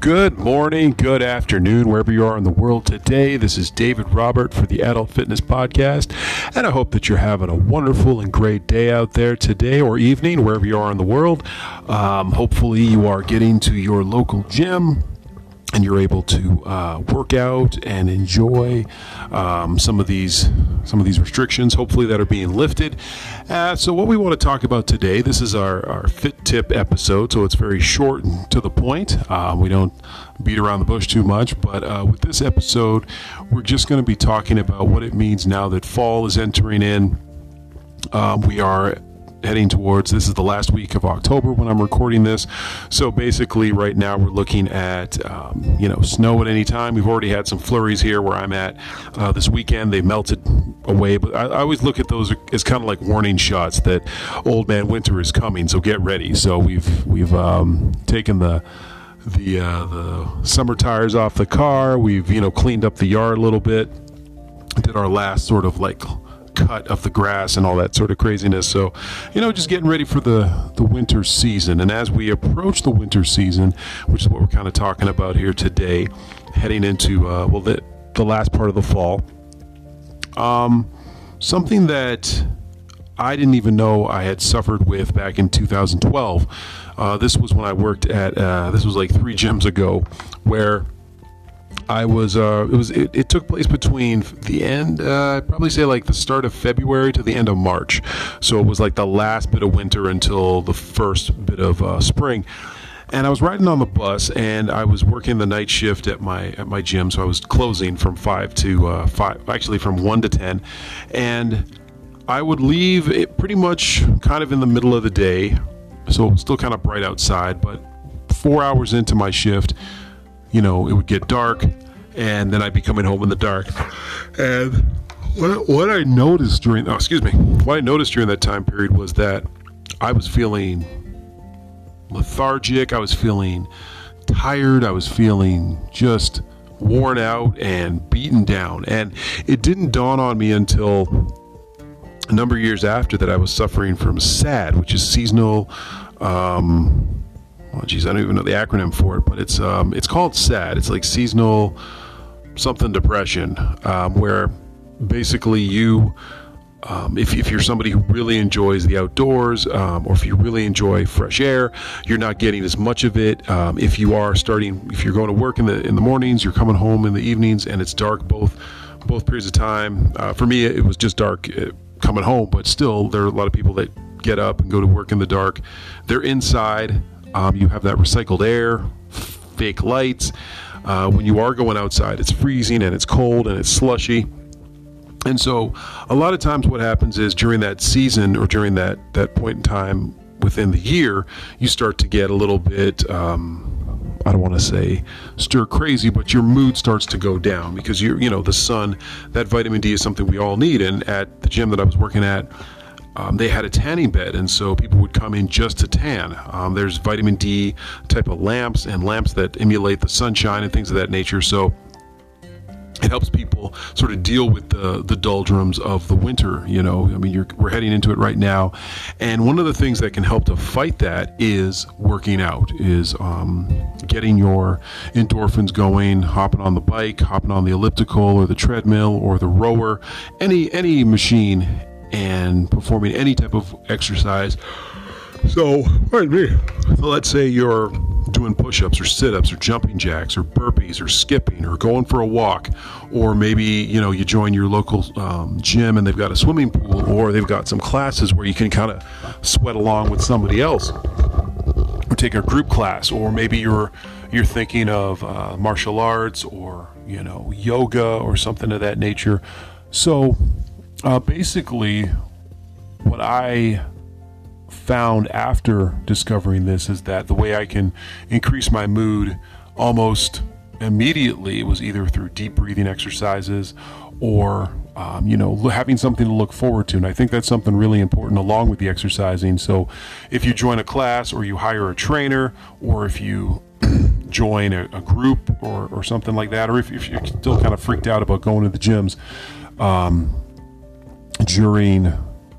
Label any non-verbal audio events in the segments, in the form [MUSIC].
Good morning, good afternoon, wherever you are in the world today. This is David Robert for the Adult Fitness Podcast, and I hope that you're having a wonderful and great day out there today or evening, wherever you are in the world. Um, hopefully, you are getting to your local gym and you're able to uh, work out and enjoy um, some of these some of these restrictions hopefully that are being lifted. Uh, so what we want to talk about today this is our, our fit tip episode so it's very short and to the point. Uh, we don't beat around the bush too much but uh, with this episode we're just going to be talking about what it means now that fall is entering in. Um, we are heading towards this is the last week of October when I'm recording this. So basically, right now we're looking at um, you know snow at any time. We've already had some flurries here where I'm at uh, this weekend. They melted away, but I, I always look at those as kind of like warning shots that old man winter is coming. So get ready. So we've we've um, taken the the uh, the summer tires off the car. We've you know cleaned up the yard a little bit. Did our last sort of like cut of the grass and all that sort of craziness. So, you know, just getting ready for the, the winter season. And as we approach the winter season, which is what we're kind of talking about here today, heading into, uh, well, the, the last part of the fall, um, something that I didn't even know I had suffered with back in 2012. Uh, this was when I worked at, uh, this was like three gyms ago, where I was uh, it was it, it, took place between the end uh, I'd probably say like the start of February to the end of March, so it was like the last bit of winter until the first bit of uh, spring. And I was riding on the bus, and I was working the night shift at my at my gym, so I was closing from five to uh, five, actually from one to ten, and I would leave it pretty much kind of in the middle of the day, so it was still kind of bright outside, but four hours into my shift you know, it would get dark, and then I'd be coming home in the dark. And what, what I noticed during, oh, excuse me, what I noticed during that time period was that I was feeling lethargic. I was feeling tired. I was feeling just worn out and beaten down. And it didn't dawn on me until a number of years after that I was suffering from SAD, which is seasonal um, geez, I don't even know the acronym for it, but it's um, it's called SAD. It's like seasonal something depression, um, where basically you. Um, if, if you're somebody who really enjoys the outdoors, um, or if you really enjoy fresh air, you're not getting as much of it. Um, if you are starting, if you're going to work in the in the mornings, you're coming home in the evenings, and it's dark both both periods of time. Uh, for me, it was just dark uh, coming home, but still, there are a lot of people that get up and go to work in the dark. They're inside. Um, you have that recycled air, fake lights. Uh, when you are going outside, it's freezing and it's cold and it's slushy. And so, a lot of times, what happens is during that season or during that, that point in time within the year, you start to get a little bit. Um, I don't want to say stir crazy, but your mood starts to go down because you're, you know, the sun, that vitamin D is something we all need. And at the gym that I was working at, um, they had a tanning bed, and so people would come in just to tan. Um, there's vitamin D type of lamps and lamps that emulate the sunshine and things of that nature. So it helps people sort of deal with the the doldrums of the winter. You know, I mean, we're heading into it right now, and one of the things that can help to fight that is working out, is um, getting your endorphins going, hopping on the bike, hopping on the elliptical or the treadmill or the rower, any any machine and performing any type of exercise. So, pardon me. So let's say you're doing push-ups or sit-ups or jumping jacks or burpees or skipping or going for a walk, or maybe you know you join your local um, gym and they've got a swimming pool or they've got some classes where you can kind of sweat along with somebody else, or take a group class, or maybe you're you're thinking of uh, martial arts or you know yoga or something of that nature. So uh, basically, what I found after discovering this is that the way I can increase my mood almost immediately was either through deep breathing exercises or um, you know having something to look forward to. And i think that's something really important along with the exercising. So if you join a class or you hire a trainer or if you [CLEARS THROAT] join a, a group or, or something like that or if, if, you're still kind of freaked out about going to the gyms um, during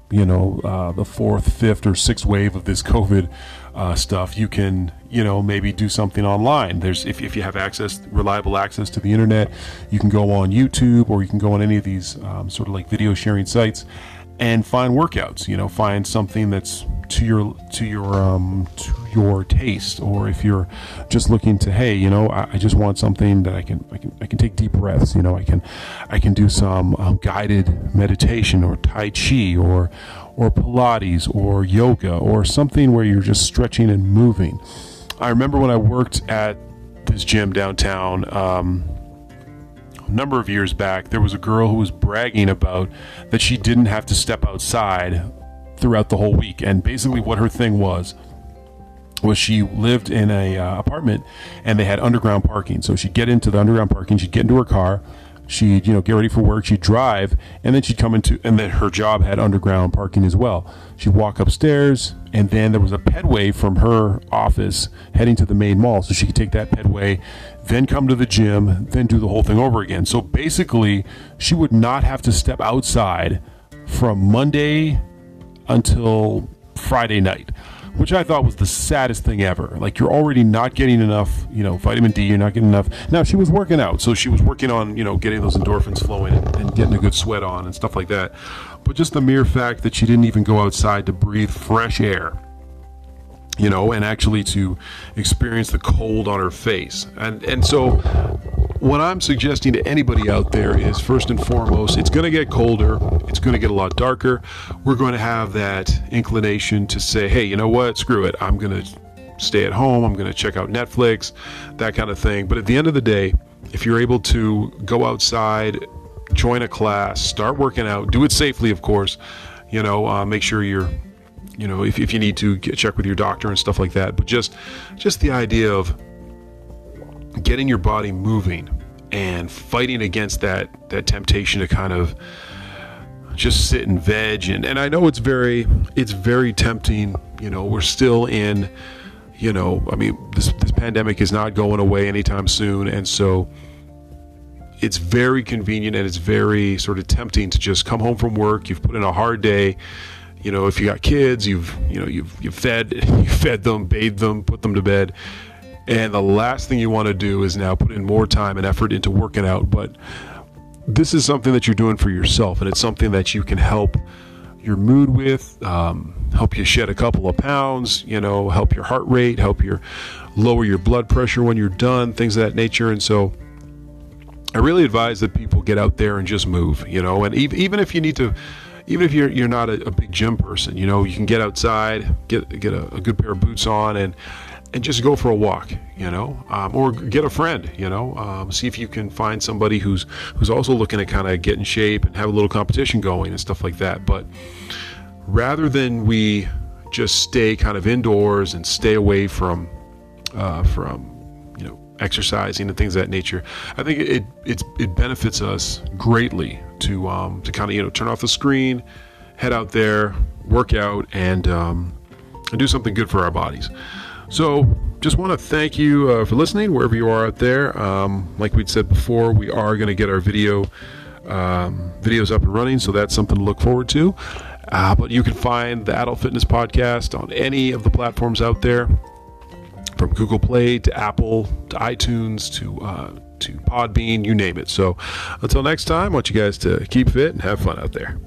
you know uh, the fourth, fifth, or sixth wave of this COVID uh, stuff, you can you know maybe do something online. There's if, if you have access, reliable access to the internet, you can go on YouTube or you can go on any of these um, sort of like video sharing sites and find workouts. You know, find something that's to your to your um, to your taste, or if you're just looking to, hey, you know, I, I, just want something that I can I can I can take deep breaths. You know, I can I can do some um, guided meditation or Tai Chi or or Pilates or yoga or something where you're just stretching and moving. I remember when I worked at this gym downtown. Um, number of years back, there was a girl who was bragging about that she didn't have to step outside throughout the whole week. And basically, what her thing was was she lived in a uh, apartment and they had underground parking. So she'd get into the underground parking, she'd get into her car, she'd you know get ready for work, she'd drive, and then she'd come into and then her job had underground parking as well. She'd walk upstairs, and then there was a pedway from her office heading to the main mall, so she could take that pedway, then come to the gym, then do the whole thing over again. So basically, she would not have to step outside from Monday until Friday night, which I thought was the saddest thing ever. Like you're already not getting enough, you know, vitamin D. You're not getting enough. Now she was working out, so she was working on, you know, getting those endorphins flowing and, and getting a good sweat on and stuff like that. But just the mere fact that she didn't even go outside to breathe fresh air you know, and actually to experience the cold on her face. And and so what I'm suggesting to anybody out there is first and foremost, it's going to get colder, it's going to get a lot darker. We're going to have that inclination to say, "Hey, you know what? Screw it. I'm going to stay at home. I'm going to check out Netflix, that kind of thing." But at the end of the day, if you're able to go outside, join a class, start working out, do it safely, of course. You know, uh, make sure you're you know if, if you need to get, check with your doctor and stuff like that but just just the idea of getting your body moving and fighting against that that temptation to kind of just sit and veg. And, and I know it's very it's very tempting you know we're still in you know I mean this this pandemic is not going away anytime soon. And so it's very convenient and it's very sort of tempting to just come home from work. You've put in a hard day. You know if you got kids you've you know you've you've fed [LAUGHS] you fed them bathed them put them to bed and the last thing you want to do is now put in more time and effort into working out. But this is something that you're doing for yourself, and it's something that you can help your mood with, um, help you shed a couple of pounds, you know, help your heart rate, help your lower your blood pressure when you're done, things of that nature. And so, I really advise that people get out there and just move, you know, and even if you need to even if you're you're not a, a, big gym person, you know, you can get outside, get get a, a, good pair of boots on, and and just go for a walk, you know, um, or get a friend, you know, um, see if you can find somebody who's who's also looking to kind of get in shape and have a little competition going and stuff like that. But rather than we just stay kind of indoors and stay away from uh, from you know exercising and things of that nature, I think it it, it benefits us greatly to um, to kind of you know turn off the screen, head out there, work out, and um, and do something good for our bodies. So, just want to thank you uh, for listening wherever you are out there. Um, like we'd said before, we are going to get our video um, videos up and running, so that's something to look forward to. Uh, but you can find the Adult Fitness Podcast on any of the platforms out there, from Google Play to Apple to iTunes to uh, to Podbean, you name it. So, until next time, I want you guys to keep fit and have fun out there.